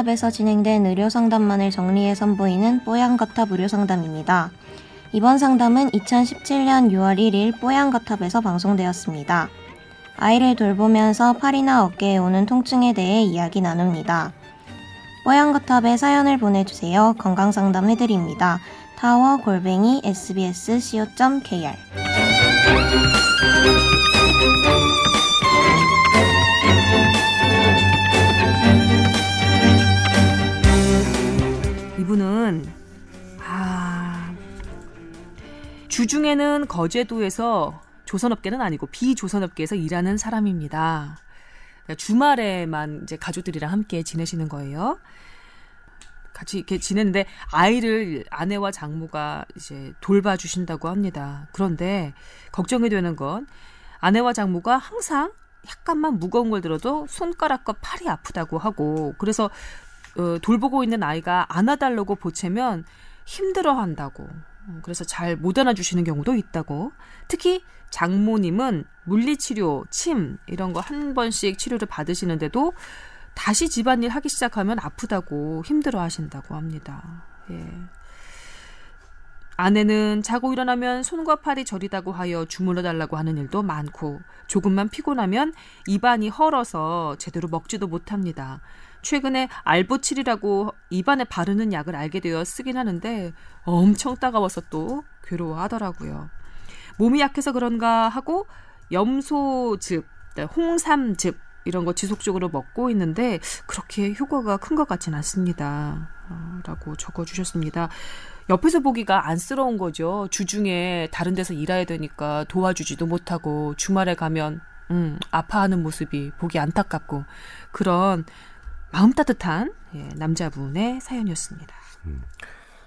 뽀얀거탑에서 진행된 의료 상담만을 정리해 선보이는 뽀얀거탑 의료 상담입니다. 이번 상담은 2017년 6월 1일 뽀얀거탑에서 방송되었습니다. 아이를 돌보면서 팔이나 어깨에 오는 통증에 대해 이야기 나눕니다. 뽀얀거탑에 사연을 보내주세요. 건강상담 해드립니다. 타워 골뱅이 sbs.co.kr 이분은 아 주중에는 거제도에서 조선업계는 아니고 비조선업계에서 일하는 사람입니다. 그러니까 주말에만 이제 가족들이랑 함께 지내시는 거예요. 같이 이렇게 지내는데 아이를 아내와 장모가 이제 돌봐주신다고 합니다. 그런데 걱정이 되는 건 아내와 장모가 항상 약간만 무거운 걸 들어도 손가락과 팔이 아프다고 하고 그래서 어, 돌보고 있는 아이가 안아달라고 보채면 힘들어한다고. 음, 그래서 잘 못 안아주시는 경우도 있다고. 특히 장모님은 물리치료, 침 이런 거 한 번씩 치료를 받으시는데도 다시 집안일 하기 시작하면 아프다고 힘들어 하신다고 합니다. 예. 아내는 자고 일어나면 손과 팔이 저리다고 하여 주물러 달라고 하는 일도 많고 조금만 피곤하면 입안이 헐어서 제대로 먹지도 못합니다. 최근에 알보칠이라고 입안에 바르는 약을 알게 되어 쓰긴 하는데 엄청 따가워서 또 괴로워하더라고요. 몸이 약해서 그런가 하고 염소즙, 네, 홍삼즙 이런 거 지속적으로 먹고 있는데 그렇게 효과가 큰 것 같진 않습니다. 어, 라고 적어주셨습니다. 옆에서 보기가 안쓰러운 거죠. 주중에 다른 데서 일해야 되니까 도와주지도 못하고 주말에 가면 음, 아파하는 모습이 보기 안타깝고 그런 마음 따뜻한 예, 남자분의 사연이었습니다. 음,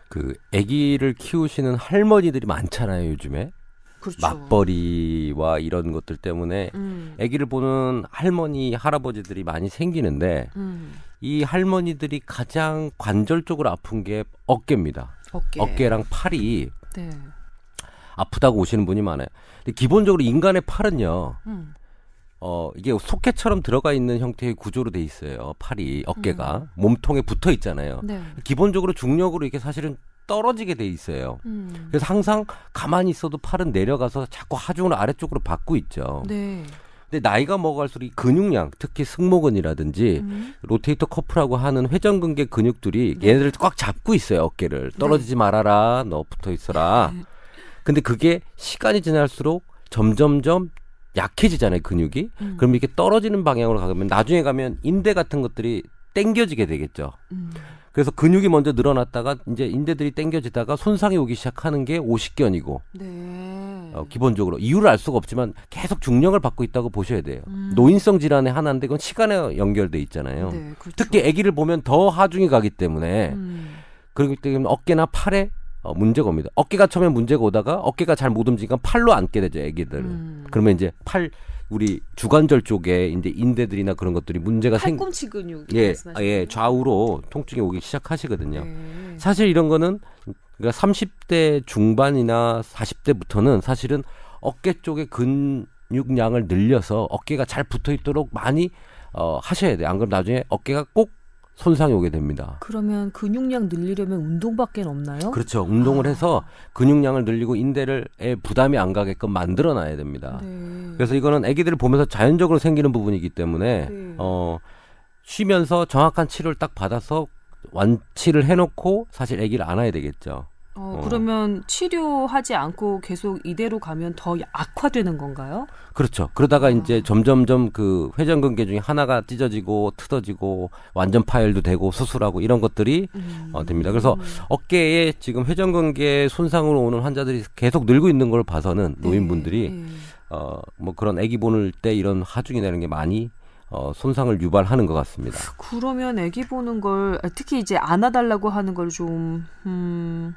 그 아기를 키우시는 할머니들이 많잖아요 요즘에. 그렇죠. 맞벌이와 이런 것들 때문에 음. 아기를 보는 할머니 할아버지들이 많이 생기는데 음. 이 할머니들이 가장 관절적으로 아픈 게 어깨입니다. 어깨. 랑 팔이 네. 아프다고 오시는 분이 많아요. 근데 기본적으로 인간의 팔은요. 음. 어, 이게 속개처럼 들어가 있는 형태의 구조로 돼 있어요. 팔이, 어깨가. 음. 몸통에 붙어 있잖아요. 네. 기본적으로 중력으로 이게 사실은 떨어지게 돼 있어요. 음. 그래서 항상 가만히 있어도 팔은 내려가서 자꾸 하중을 아래쪽으로 받고 있죠. 네. 근데 나이가 먹어갈수록 이 근육량, 특히 승모근이라든지 음. 로테이터 커프라고 하는 회전근개 근육들이 네. 얘네들을 꽉 잡고 있어요. 어깨를 떨어지지 네. 말아라, 너 붙어 있어라. 네. 근데 그게 시간이 지날수록 점점점 약해지잖아요 근육이. 음. 그럼 이렇게 떨어지는 방향으로 가면 나중에 가면 인대 같은 것들이 땡겨지게 되겠죠. 음. 그래서 근육이 먼저 늘어났다가 이제 인대들이 땡겨지다가 손상이 오기 시작하는 게 오십견이고 네. 어, 기본적으로 이유를 알 수가 없지만 계속 중력을 받고 있다고 보셔야 돼요. 음. 노인성 질환의 하나인데 그건 시간에 연결돼 있잖아요. 네, 그렇죠. 특히 아기를 보면 더 하중이 가기 때문에 음. 그렇기 때문에 어깨나 팔에 어, 문제가 옵니다. 어깨가 처음에 문제가 오다가 어깨가 잘 못 움직이니까 팔로 앉게 되죠, 아기들. 음. 그러면 이제 팔 우리 주관절 쪽에 이제 인대들이나 그런 것들이 문제가 생 팔꿈치 근육 예, 예, 좌우로 통증이 오기 시작하시거든요. 네. 사실 이런 거는 그러니까 30대 중반이나 40대부터는 사실은 어깨 쪽의 근육량을 늘려서 어깨가 잘 붙어 있도록 많이 어 하셔야 돼요. 안 그러면 나중에 어깨가 꼭 손상이 오게 됩니다. 그러면 근육량 늘리려면 운동밖에 없나요? 그렇죠. 운동을 아. 해서 근육량을 늘리고 인대를 부담이 안 가게끔 만들어 놔야 됩니다. 네. 그래서 이거는 아기들을 보면서 자연적으로 생기는 부분이기 때문에 네. 어 쉬면서 정확한 치료를 딱 받아서 완치를 해놓고 사실 아기를 안아야 되겠죠. 어, 그러면 치료하지 않고 계속 이대로 가면 더 악화되는 건가요? 그렇죠. 그러다가 아. 이제 점점점 그 회전근개 중에 하나가 찢어지고 틀어지고 완전 파열도 되고 수술하고 이런 것들이 음. 어, 됩니다. 그래서 어깨에 지금 회전근개 손상으로 오는 환자들이 계속 늘고 있는 걸 봐서는 네. 노인분들이 네. 어, 뭐 그런 아기 보는 때 이런 하중이 되는 게 많이 어, 손상을 유발하는 것 같습니다. 그러면 아기 보는 걸 특히 이제 안아달라고 하는 걸좀 음,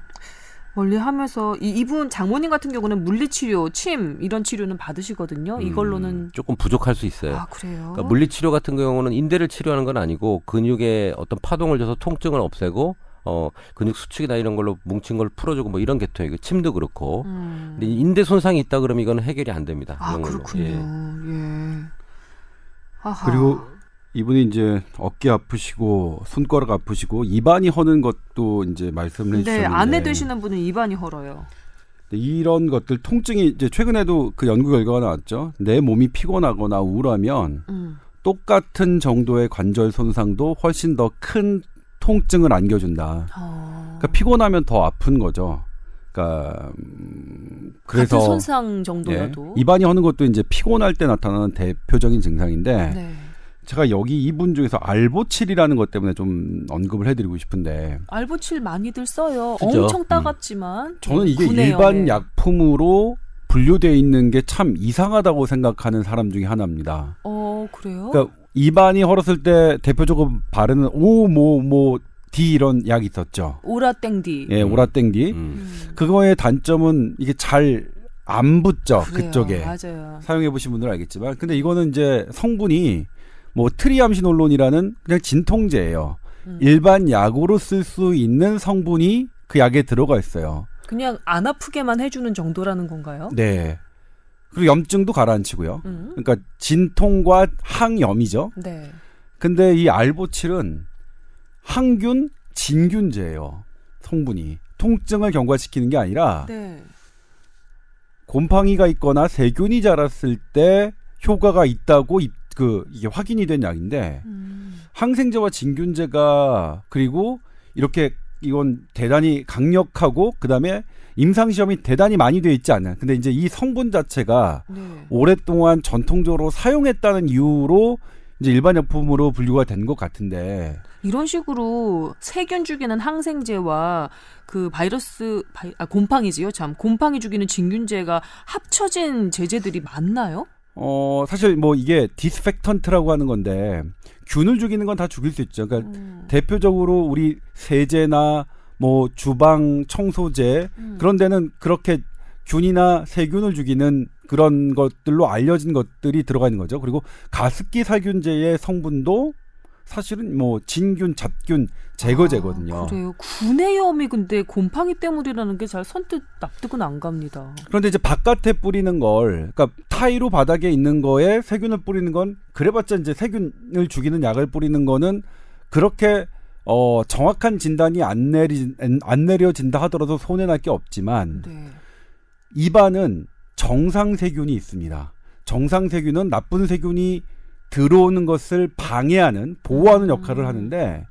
멀리 하면서 이, 이분 장모님 같은 경우는 물리치료, 침 이런 치료는 받으시거든요. 음, 이걸로는 조금 부족할 수 있어요. 아 그래요? 그러니까 물리치료 같은 경우는 인대를 치료하는 건 아니고 근육에 어떤 파동을 줘서 통증을 없애고 어 근육 수축이나 이런 걸로 뭉친 걸 풀어주고 뭐 이런 계통이고 침도 그렇고 음. 근데 인대 손상이 있다 그러면 이거는 해결이 안 됩니다. 아 그렇군요. 예. 예. 그리고 이분이 이제 어깨 아프시고 손가락 아프시고 입안이 허는 것도 이제 말씀을 해주셨는데 네, 아내 되시는 분은 입안이 헐어요. 이런 것들 통증이 이제 최근에도 그 연구 결과가 나왔죠. 내 몸이 피곤하거나 우울하면 음. 똑같은 정도의 관절 손상도 훨씬 더 큰 통증을 안겨준다. 어. 그러니까 피곤하면 더 아픈 거죠. 그러니까 음, 그래서 같은 손상 정도라도 예, 입안이 허는 것도 이제 피곤할 때 나타나는 대표적인 증상인데 네. 제가 여기 이분 중에서 알보칠이라는 것 때문에 좀 언급을 해드리고 싶은데 알보칠 많이들 써요. 그죠? 엄청 음. 따갑지만 음. 저는 이게 일반 약품으로 분류되어 있는 게 참 이상하다고 생각하는 사람 중에 하나입니다. 어 그래요? 그러니까 입안이 헐었을 때 대표적으로 바르는 오모모 뭐, D 이런 약이 있었죠. 오라땡디. 예, 오라땡디. 음. 그거의 단점은 이게 잘 안 붙죠. 그래요, 그쪽에. 맞아요. 사용해 보신 분들은 알겠지만 근데 이거는 이제 성분이 뭐 트리암시놀론이라는 그냥 진통제예요. 음. 일반 약으로 쓸 수 있는 성분이 그 약에 들어가 있어요. 그냥 안 아프게만 해주는 정도라는 건가요? 네. 그리고 염증도 가라앉히고요. 음. 그러니까 진통과 항염이죠. 네. 근데 이 알보칠은 항균, 진균제예요. 성분이 통증을 경과시키는 게 아니라 네. 곰팡이가 있거나 세균이 자랐을 때 효과가 있다고 그 이게 확인이 된 약인데 음. 항생제와 진균제가 그리고 이렇게 이건 대단히 강력하고 그다음에 임상 시험이 대단히 많이 돼 있지 않아요. 근데 이제 이 성분 자체가 네. 오랫동안 전통적으로 사용했다는 이유로 이제 일반 약품으로 분류가 된 것 같은데 이런 식으로 세균 죽이는 항생제와 그 바이러스 바이, 아 곰팡이지요 참 곰팡이 죽이는 진균제가 합쳐진 제제들이 맞나요? 어, 사실 뭐 이게 disinfectant라고 하는 건데 균을 죽이는 건 다 죽일 수 있죠. 그러니까 음. 대표적으로 우리 세제나 뭐 주방 청소제 음. 그런 데는 그렇게 균이나 세균을 죽이는 그런 것들로 알려진 것들이 들어가 있는 거죠. 그리고 가습기 살균제의 성분도 사실은 뭐 진균, 잡균 제거제거든요. 아, 그래요. 구내염이 근데 곰팡이 때문이라는 게 잘 선뜻 납득은 안 갑니다. 그런데 이제 바깥에 뿌리는 걸, 그러니까 타이로 바닥에 있는 거에 세균을 뿌리는 건 그래봤자 이제 세균을 죽이는 약을 뿌리는 거는 그렇게 어 정확한 진단이 안 내리 안 내려진다 하더라도 손해 날 게 없지만 네. 입안은 정상 세균이 있습니다. 정상 세균은 나쁜 세균이 들어오는 것을 방해하는 보호하는 역할을 음. 하는데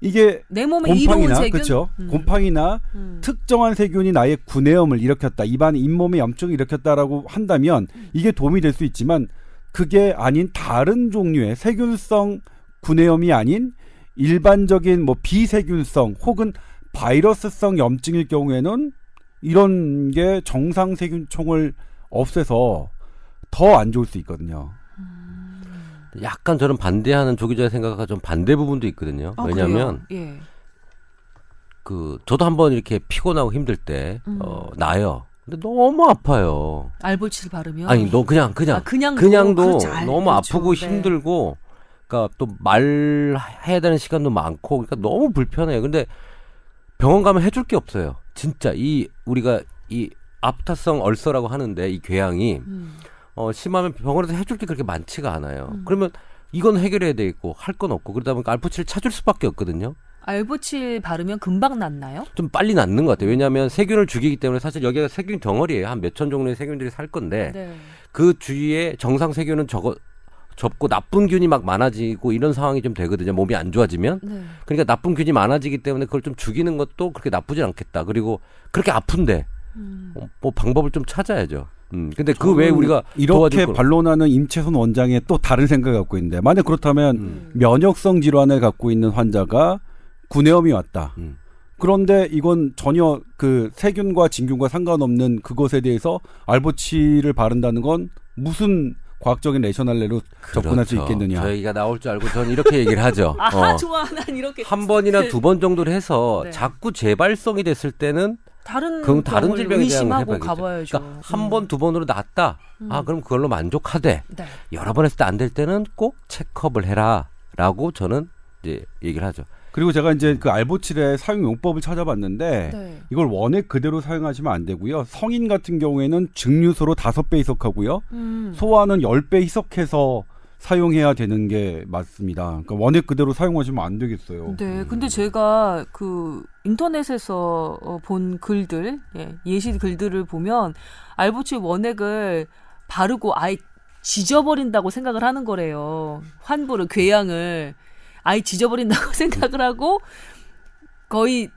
이게 내 몸에 곰팡이나? 그렇죠. 음. 곰팡이나 음. 특정한 세균이 나의 구내염을 일으켰다. 입안 잇몸에 염증을 일으켰다라고 한다면 이게 도움이 될 수 있지만 그게 아닌 다른 종류의 세균성 구내염이 아닌 일반적인 뭐 비세균성 혹은 바이러스성 염증일 경우에는 이런 게 정상 세균총을 없애서 더 안 좋을 수 있거든요. 약간 저는 반대하는 조기자의 생각과 좀 반대 부분도 있거든요. 아, 왜냐하면 예. 그 저도 한번 이렇게 피곤하고 힘들 때 음. 어, 나요. 근데 너무 아파요. 알보칠 바르면 아니 너 그냥 그냥 아, 그냥도, 그냥도 그렇죠. 너무 그렇죠. 아프고 네. 힘들고 그러니까 또 말해야 되는 시간도 많고 그러니까 너무 불편해요. 근데 병원 가면 해줄 게 없어요. 진짜 이 우리가 이 아프타성 얼서라고 하는데 이 궤양이 음. 어, 심하면 병원에서 해줄 게 그렇게 많지가 않아요. 음. 그러면 이건 해결해야 되겠고 할 건 없고 그러다 보니까 알프치를 찾을 수밖에 없거든요. 알보칠 바르면 금방 낫나요? 좀 빨리 낫는 것 같아요. 왜냐하면 세균을 죽이기 때문에 사실 여기가 세균 덩어리예요. 한 몇 천 종류의 세균들이 살 건데 네. 그 주위에 정상 세균은 적어 접고 나쁜 균이 막 많아지고 이런 상황이 좀 되거든요. 몸이 안 좋아지면. 네. 그러니까 나쁜 균이 많아지기 때문에 그걸 좀 죽이는 것도 그렇게 나쁘진 않겠다. 그리고 그렇게 아픈데 음. 뭐 방법을 좀 찾아야죠. 음, 근데 그 외에 우리가 이렇게 반론하는 임채선 원장의 또 다른 생각을 갖고 있는데 만약 그렇다면 음. 면역성 질환을 갖고 있는 환자가 구내염이 왔다. 음. 그런데 이건 전혀 그 세균과 진균과 상관없는 그것에 대해서 알보치를 바른다는 건 무슨 과학적인 레셔널레로 그렇죠. 접근할 수 그렇죠. 있겠느냐. 저희가 나올 줄 알고 저는 이렇게 얘기를 하죠. 아, 어. 좋아. 난 이렇게. 한 번이나 두 번 정도를 해서 네. 자꾸 재발성이 됐을 때는 다른 그럼 다른 질병에 대한 걸 가봐야죠. 그러니까 한 번, 두 번으로 낫다. 음. 아, 그럼 그걸로 만족하되 네. 여러 번 했을 때 안 될 때는 꼭 체크업을 해라 라고 저는 이제 얘기를 하죠. 그리고 제가 이제 그 알보칠의 사용 용법을 찾아봤는데 네. 이걸 원액 그대로 사용하시면 안 되고요. 성인 같은 경우에는 증류소로 다섯 배 희석하고요. 음. 소화는 열 배 희석해서 사용해야 되는 게 맞습니다. 그러니까 원액 그대로 사용하시면 안 되겠어요. 네, 근데 제가 그 인터넷에서 어, 본 글들, 예, 예시 글들을 보면 알보칠 원액을 바르고 아예 지져버린다고 생각을 하는 거래요. 환부를 궤양을 아예 지져버린다고 생각을 하고 거의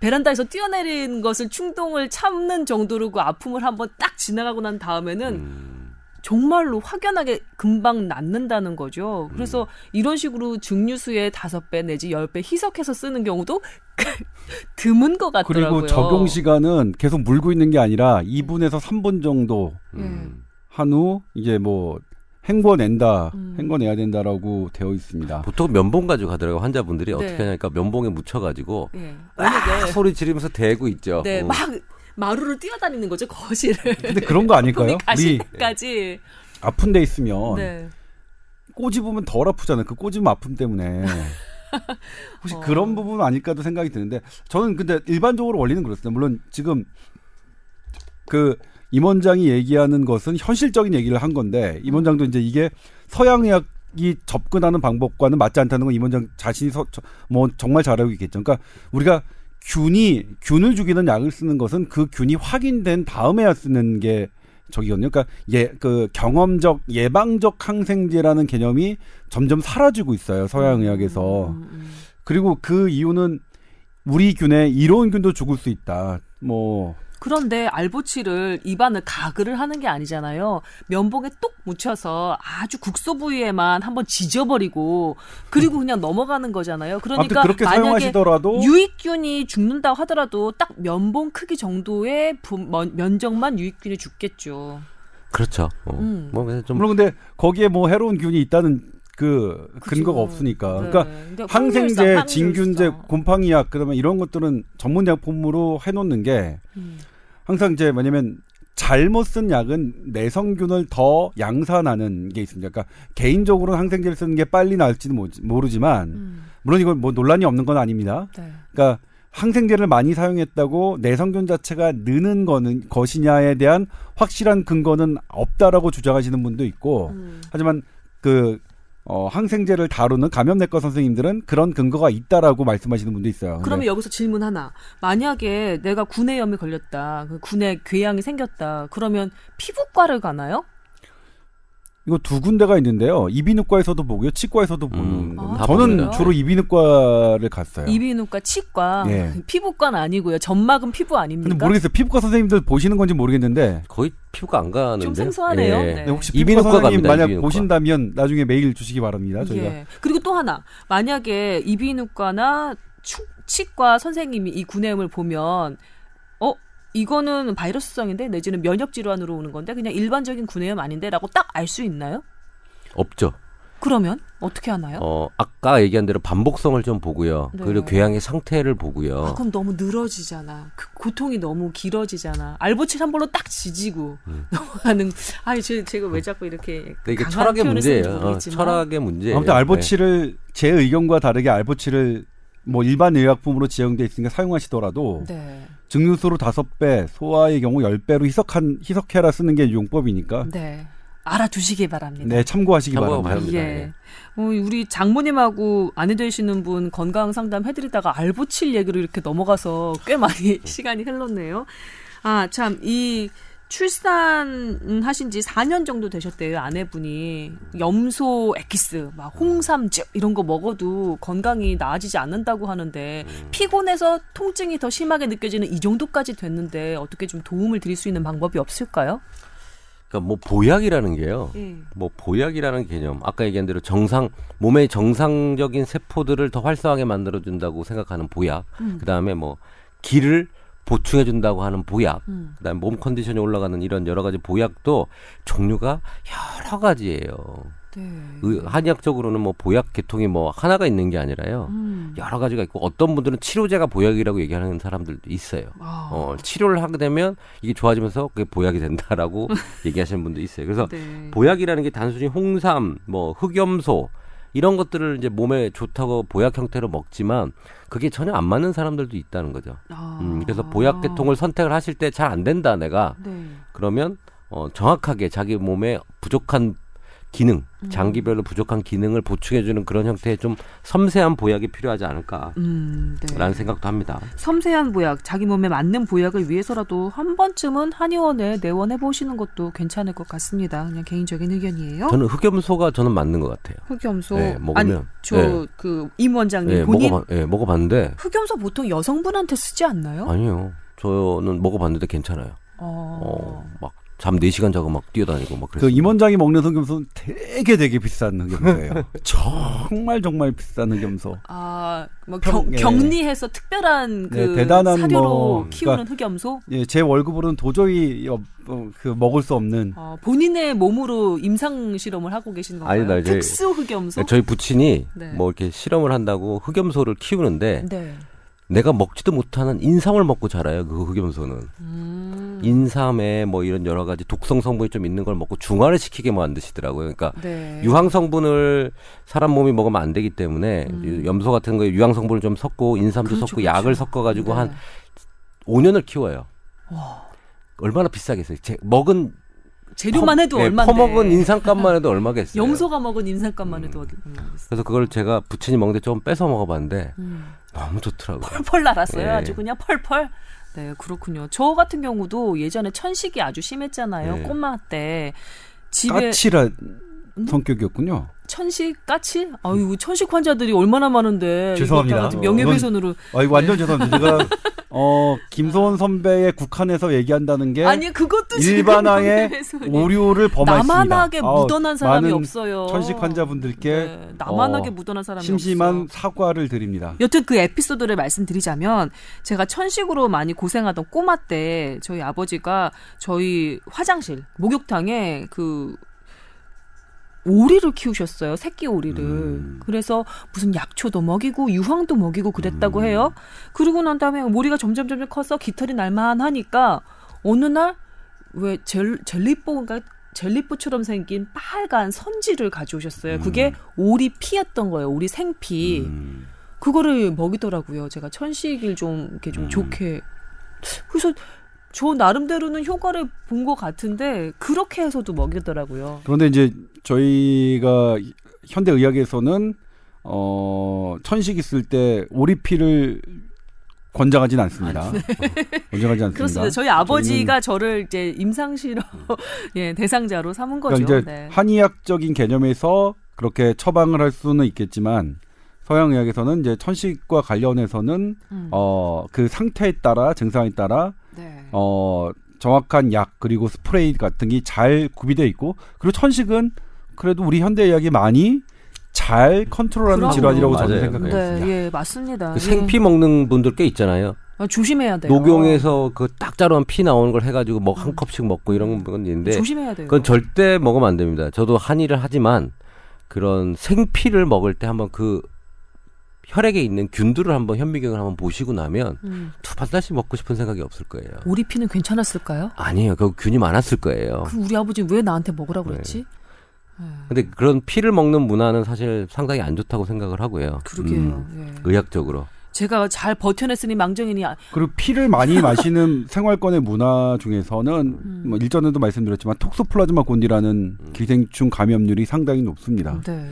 베란다에서 뛰어내린 것을 충동을 참는 정도로 그 아픔을 한번 딱 지나가고 난 다음에는 음. 정말로 확연하게 금방 낫는다는 거죠. 그래서 음. 이런 식으로 증류수의 다섯 배 내지 열 배 희석해서 쓰는 경우도 드문 것 같더라고요. 그리고 적용 시간은 계속 물고 있는 게 아니라 2분에서 3분 정도 음. 한후 이제 뭐 헹궈낸다, 음. 헹궈내야 된다라고 되어 있습니다. 보통 면봉 가지고 가더라고 환자분들이 네. 어떻게 하냐니까 면봉에 묻혀가지고 네. 아, 소리 지르면서 대고 있죠. 네, 어. 막 마루를 뛰어다니는 거죠 거실을. 근데 그런 거 아닐까요? 가시까지 아픈 데 있으면 네. 꼬집으면 덜 아프잖아요. 그 꼬집음 아픔 때문에. 혹시 어. 그런 부분 아닐까도 생각이 드는데 저는 근데 일반적으로 원리는 그렇습니다. 물론 지금 그 임 원장이 얘기하는 것은 현실적인 얘기를 한 건데 임 원장도 이제 이게 서양의학 이 접근하는 방법과는 맞지 않다는 건 임 원장 자신이 서, 뭐 정말 잘 알고 있겠죠. 그러니까 우리가 균이 균을 죽이는 약을 쓰는 것은 그 균이 확인된 다음에야 쓰는 게 저기거든요. 그러니까 예 그 경험적 예방적 항생제라는 개념이 점점 사라지고 있어요. 서양 의학에서. 음, 음, 음. 그리고 그 이유는 우리 균에 이로운 균도 죽을 수 있다. 뭐 그런데 알보치를 입안을 가글을 하는 게 아니잖아요. 면봉에 뚝 묻혀서 아주 국소 부위에만 한번 지져버리고 그리고 그냥 넘어가는 거잖아요. 그러니까 그렇게 만약에 사용하시더라도 유익균이 죽는다고 하더라도 딱 면봉 크기 정도의 부, 면적만 유익균이 죽겠죠. 그렇죠. 어. 음. 뭐 좀... 물론 근데 거기에 뭐 해로운 균이 있다는 그 그쵸. 근거가 없으니까. 네. 그러니까 항생제, 항 진균제, 곰팡이약 그러면 이런 것들은 전문 약품으로 해놓는 게 음. 항상 이제 뭐냐면 잘못 쓴 약은 내성균을 더 양산하는 게 있습니다. 그러니까 개인적으로 항생제를 쓰는 게 빨리 나을지는 모르지만 음. 물론 이건 뭐 논란이 없는 건 아닙니다. 네. 그러니까 항생제를 많이 사용했다고 내성균 자체가 느는 거는 것이냐에 대한 확실한 근거는 없다라고 주장하시는 분도 있고 음. 하지만 그 어, 항생제를 다루는 감염내과 선생님들은 그런 근거가 있다라고 말씀하시는 분도 있어요. 그러면 여기서 질문 하나. 만약에 내가 구내염이 걸렸다. 그 구내 궤양이 생겼다. 그러면 피부과를 가나요? 이거 두 군데가 있는데요. 이비인후과에서도 보고요, 치과에서도 보는 음. 아, 저는 봅니다. 주로 이비인후과를 갔어요. 이비인후과, 치과, 예. 피부과는 아니고요. 점막은 피부 아닙니까? 근데 모르겠어요. 피부과 선생님들 보시는 건지 모르겠는데 거의 피부과 안 가는데 좀 생소하네요. 예. 네. 혹시 이비인후과 선생님 만약 이비인후과. 보신다면 나중에 메일 주시기 바랍니다. 저희가 예. 그리고 또 하나 만약에 이비인후과나 치과 선생님이 이 구내염을 보면 어 이거는 바이러스성인데 내지는 면역 질환으로 오는 건데 그냥 일반적인 구내염 아닌데라고 딱 알 수 있나요? 없죠. 그러면 어떻게 하나요? 어, 아까 얘기한 대로 반복성을 좀 보고요. 네. 그리고 궤양의 상태를 보고요. 아, 그럼 너무 늘어지잖아. 그 고통이 너무 길어지잖아. 알보칠 한 볼로 딱 지지고 음. 넘어가는. 아, 제, 제가 왜 자꾸 이렇게 이게 철학의 문제예요. 어, 철학의 문제. 아무튼 알보칠을 네. 제 의견과 다르게 알보칠을 뭐 일반 의약품으로 지정돼 있으니까 사용하시더라도 네. 증류수로 다섯 배, 소화의 경우 열 배로 희석한 희석해라 쓰는 게 용법이니까. 네. 알아두시기 바랍니다. 네, 참고하시기 바랍니다. 바랍니다. 예. 네. 어, 우리 장모님하고 아내 되시는 분 건강 상담 해드리다가 알보칠 얘기로 이렇게 넘어가서 꽤 많이 시간이 흘렀네요. 아, 참, 이 출산하신 지 4년 정도 되셨대요, 아내분이. 염소 에키스, 막 홍삼즙 이런 거 먹어도 건강이 나아지지 않는다고 하는데 피곤해서 통증이 더 심하게 느껴지는 이 정도까지 됐는데 어떻게 좀 도움을 드릴 수 있는 방법이 없을까요? 그러니까 뭐 보약이라는 게요. 예. 뭐 보약이라는 개념. 아까 얘기한 대로 정상 몸의 정상적인 세포들을 더 활성하게 만들어 준다고 생각하는 보약. 음. 그다음에 뭐 기를 보충해 준다고 하는 보약, 음. 그다음에 몸 컨디션이 올라가는 이런 여러 가지 보약도 종류가 여러 가지예요. 네. 한의학적으로는 뭐 보약 계통이 뭐 하나가 있는 게 아니라요. 음. 여러 가지가 있고 어떤 분들은 치료제가 보약이라고 얘기하는 사람들도 있어요. 아. 어, 치료를 하게 되면 이게 좋아지면서 그게 보약이 된다라고 얘기하시는 분도 있어요. 그래서 네. 보약이라는 게 단순히 홍삼, 뭐 흑염소 이런 것들을 이제 몸에 좋다고 보약 형태로 먹지만 그게 전혀 안 맞는 사람들도 있다는 거죠. 아. 음, 그래서 보약 계통을 선택을 하실 때 잘 안 된다 내가 네. 그러면 어, 정확하게 자기 몸에 부족한 기능, 음. 장기별로 부족한 기능을 보충해주는 그런 형태의 좀 섬세한 보약이 필요하지 않을까라는 음, 네. 생각도 합니다. 섬세한 보약, 자기 몸에 맞는 보약을 위해서라도 한 번쯤은 한의원에 내원해 보시는 것도 괜찮을 것 같습니다. 그냥 개인적인 의견이에요. 저는 흑염소가 저는 맞는 것 같아요. 흑염소. 네, 먹으면 저그 네. 임 원장님 네, 본인 먹어봐, 네, 먹어봤는데 흑염소 보통 여성분한테 쓰지 않나요? 아니요. 저는 먹어봤는데 괜찮아요. 어, 어 막 잠 4시간 자고 막 뛰어다니고 막 그랬어요. 그 임원장이 먹는 흑염소는 되게 되게 비싼 흑염소예요. 정말 정말 비싼 흑염소. 아, 뭐 경, 예. 격리해서 특별한 그 네, 대단한 사료로 뭐, 키우는 그러니까, 흑염소? 예, 제 월급으로는 도저히 어, 어, 그 먹을 수 없는 어, 본인의 몸으로 임상 실험을 하고 계신 건가요? 아니다, 특수 흑염소? 저희 부친이 네. 뭐 이렇게 실험을 한다고 흑염소를 키우는데 네. 내가 먹지도 못하는 인삼을 먹고 자라요. 그 흑염소는. 음. 인삼에 뭐 이런 여러 가지 독성 성분이 좀 있는 걸 먹고 중화를 시키게 만드시더라고요. 그러니까 네. 유황 성분을 사람 몸이 먹으면 안 되기 때문에 음. 염소 같은 거에 유황 성분을 좀 섞고 인삼도 그렇죠, 섞고 그렇죠. 약을 섞어 가지고 네. 한 5년을 키워요. 와. 얼마나 비싸겠어요. 제 먹은 재료만 해도 네, 얼마인데. 퍼먹은 인삼값만 해도 얼마겠어요. 염소가 먹은 인삼값만 해도 음. 그래서 그걸 제가 부친이 먹는데 좀 뺏어 먹어봤는데 음. 너무 좋더라고요. 펄펄 날았어요. 네. 아주 그냥 펄펄. 네, 그렇군요. 저 같은 경우도 예전에 천식이 아주 심했잖아요. 네. 꼬마 때. 집에 까칠한 성격이었군요. 천식 까치? 아유 천식 환자들이 얼마나 많은데 죄송합니다. 명예훼손으로. 아 이거 완전 네. 죄송합니다. 제가 어 김소원 선배의 국한에서 얘기한다는 게 아니 그것도 일반항의 오류를 범했습니다. 나만하게 묻어난 사람이 없어요. 천식 환자분들께 네, 나만하게 어, 묻어난 사람이 심심한 없어. 사과를 드립니다. 여튼 그 에피소드를 말씀드리자면 제가 천식으로 많이 고생하던 꼬마 때 저희 아버지가 저희 화장실 목욕탕에 그 오리를 키우셨어요. 새끼 오리를. 음. 그래서 무슨 약초도 먹이고 유황도 먹이고 그랬다고 음. 해요. 그러고 난 다음에 오리가 점점 점점 커서 깃털이 날만 하니까 어느 날 왜 젤리뽀인가 젤리뽀처럼 생긴 빨간 선지를 가져오셨어요. 그게 음. 오리 피였던 거예요. 오리 생피. 음. 그거를 먹이더라고요. 제가 천식일 좀 이렇게 좀 음. 좋게. 그래서 저 나름대로는 효과를 본 것 같은데 그렇게 해서도 먹이더라고요. 그런데 이제 저희가 현대 의학에서는 어 천식 있을 때 오리피를 권장하진 않습니다. 아, 네. 권장하지 않습니다. 그렇습니다. 저희 아버지가 저를 이제 임상실험 예, 대상자로 삼은 거죠. 그러니까 이제 네. 한의학적인 개념에서 그렇게 처방을 할 수는 있겠지만 서양의학에서는 이제 천식과 관련해서는 음. 어그 상태에 따라 증상에 따라 네. 어 정확한 약 그리고 스프레이 같은 게 잘 구비되어 있고 그리고 천식은 그래도 우리 현대 의학이 많이 잘 컨트롤하는 질환이라고 저는 생각합니다. 네, 예, 맞습니다. 그 생피 먹는 분들 꽤 있잖아요. 아, 조심해야 돼요. 녹용에서 그 딱 자르면 피 나오는 걸 해가지고 뭐한 음. 컵씩 먹고 이런 건 있는데 조심해야 돼요. 그건 절대 먹으면 안 됩니다. 저도 한의를 하지만 그런 생피를 먹을 때 한번 그 혈액에 있는 균들을 한번 현미경을 한번 보시고 나면 음. 두번 다시 먹고 싶은 생각이 없을 거예요. 우리 피는 괜찮았을까요? 아니에요. 그 균이 많았을 거예요. 그 우리 아버지 왜 나한테 먹으라고 네. 그랬지? 네. 근데 그런 피를 먹는 문화는 사실 상당히 안 좋다고 생각을 하고요. 그러게요. 음, 네. 의학적으로. 제가 잘 버텨냈으니 망정이니. 아- 그리고 피를 많이 마시는 생활권의 문화 중에서는 음. 뭐 일전에도 말씀드렸지만 톡소플라즈마 곤디라는 음. 기생충 감염률이 상당히 높습니다. 네.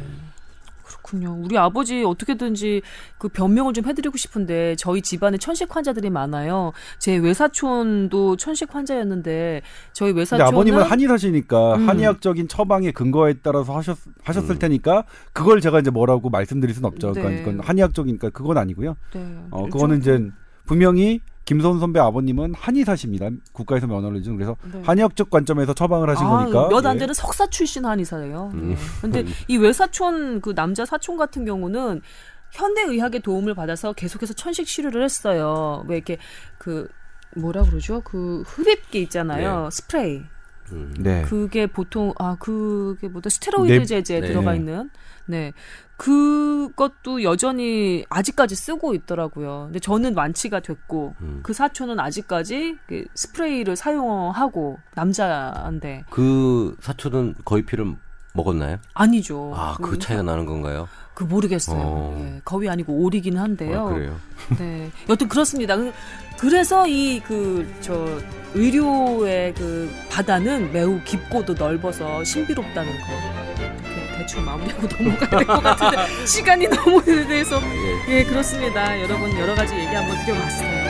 그렇군요. 우리 아버지 어떻게든지 그 변명을 좀 해드리고 싶은데 저희 집안에 천식 환자들이 많아요. 제 외사촌도 천식 환자였는데 저희 외사촌은 아버님은 한의사시니까 음. 한의학적인 처방의 근거에 따라서 하셨 하셨을 음. 테니까 그걸 제가 이제 뭐라고 말씀드릴 수는 없죠. 그러니까 네. 그러니까 한의학적이니까 그건 아니고요. 네. 어 그거는 이제 분명히 김선 선배 아버님은 한의사십니다. 국가에서 면허를 주는 그래서 네. 한의학적 관점에서 처방을 하신 아, 거니까 몇안 예. 되는 석사 출신 한의사예요. 음. 네. 근데 이 외사촌 그 남자 사촌 같은 경우는 현대 의학의 도움을 받아서 계속해서 천식 치료를 했어요. 왜 이렇게 그 뭐라 그러죠? 그 흡입기 있잖아요. 네. 스프레이. 음. 네. 그게 보통 아 그게 뭐다 스테로이드 네. 제제 네. 들어가 있는 네. 그것도 여전히 아직까지 쓰고 있더라고요. 근데 저는 완치가 됐고 음. 그 사촌은 아직까지 그 스프레이를 사용하고 남자인데 그 사촌은 거의 피를 먹었나요? 아니죠. 아, 그, 그 차이가 나는 건가요? 그 모르겠어요. 어. 예, 거위 아니고 오리긴 한데요. 아, 그래요. 네. 여튼 그렇습니다. 그, 그래서 이 그 저 의료의 그 바다는 매우 깊고도 넓어서 신비롭다는 거. 대충 마무리하고 넘어가야 될 것 같은데 시간이 너무 돼서 예. 예 그렇습니다. 여러분 여러 가지 얘기 한번 드려봤어요.